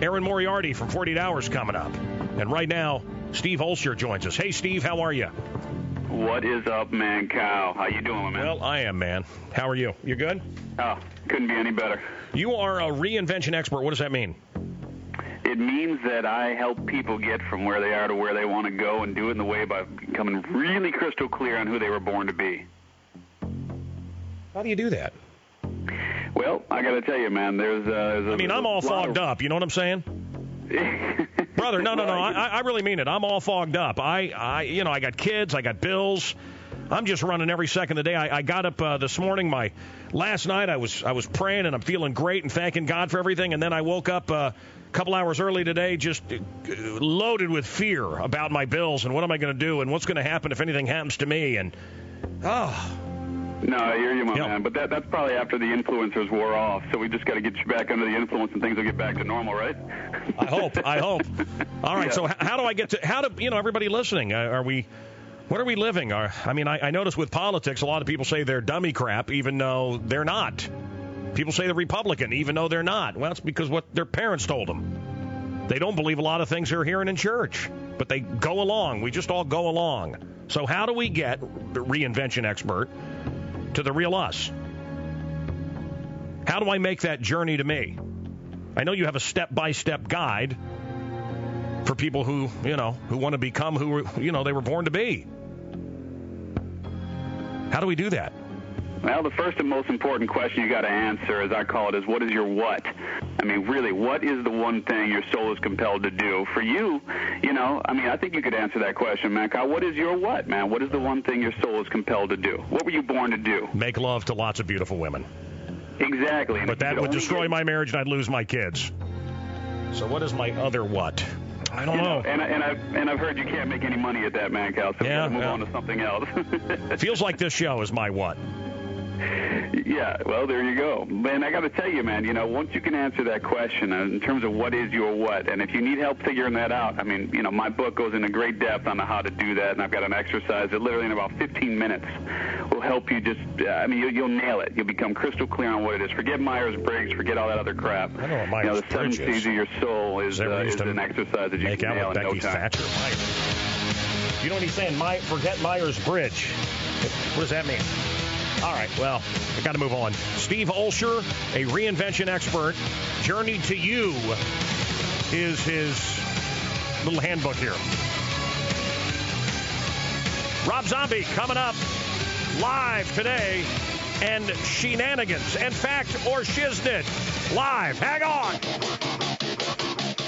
Erin Moriarty from 48 Hours coming up. And right now, Steve Olsher joins us. Hey, Steve, how are you? What is up, Mancow? How you doing, man? Well, I am, man. How are you? You good? Oh, couldn't be any better. You are a reinvention expert. What does that mean? It means that I help people get from where they are to where they want to go and do it in the way by becoming really crystal clear on who they were born to be. How do you do that? Well, I got to tell you, man, there's, uh, there's a, I mean, I'm all fogged of... up. You know what I'm saying? Brother, no, no, no. I, I really mean it. I'm all fogged up. I, I, you know, I got kids. I got bills. I'm just running every second of the day. I, I got up uh, this morning. My last night, I was I was praying and I'm feeling great and thanking God for everything. And then I woke up uh, a couple hours early today, just uh, loaded with fear about my bills and what am I going to do and what's going to happen if anything happens to me. And oh, no, I hear you, my Yep. man. But that, that's probably after the influencers wore off. So we just got to get you back under the influence and things will get back to normal, right? I hope. I hope. All right. Yeah. So how do I get to how do you know everybody listening? Uh, are we? What are we living? Are, I mean, I, I notice with politics, a lot of people say they're dummy crap, even though they're not. People say they're Republican, even though they're not. Well, it's because what their parents told them. They don't believe a lot of things they're hearing in church, but they go along. We just all go along. So how do we get the reinvention expert to the real us? How do I make that journey to me? I know you have a step-by-step guide for people who, you know, who want to become who, you know, they were born to be. How do we do that? Well, the first and most important question you got to answer, as I call it, is what is your what? I mean, really, what is the one thing your soul is compelled to do? For you, you know, I mean, I think you could answer that question, man. Uh, what is your what, man? What is the one thing your soul is compelled to do? What were you born to do? Make love to lots of beautiful women. Exactly. But that would destroy get- my marriage and I'd lose my kids. So what is my other what? I don't You know. know, and, I- and I've and I've heard you can't make any money at that, Mancow. So we Yeah, gotta move yeah. on to something else. Feels like this show is my what. Yeah, well, there you go. And I got to tell you, man, you know, once you can answer that question uh, in terms of what is your what, and if you need help figuring that out, I mean, you know, my book goes into great depth on how to do that, and I've got an exercise that literally in about 15 minutes will help you just, uh, I mean, you, you'll nail it. You'll become crystal clear on what it is. Forget Myers-Briggs, forget all that other crap. I know what you know, the seven Myers-Briggs is. C's of your soul is, uh, is an exercise that you can nail in no time. Thatcher. Myers. You know what he's saying? My, forget Myers-Briggs. What does that mean? All right, well, I got to move on. Steve Olsher, a reinvention expert. Journey to You is his little handbook here. Rob Zombie coming up live today. And shenanigans and fact or shiznit live. Hang on.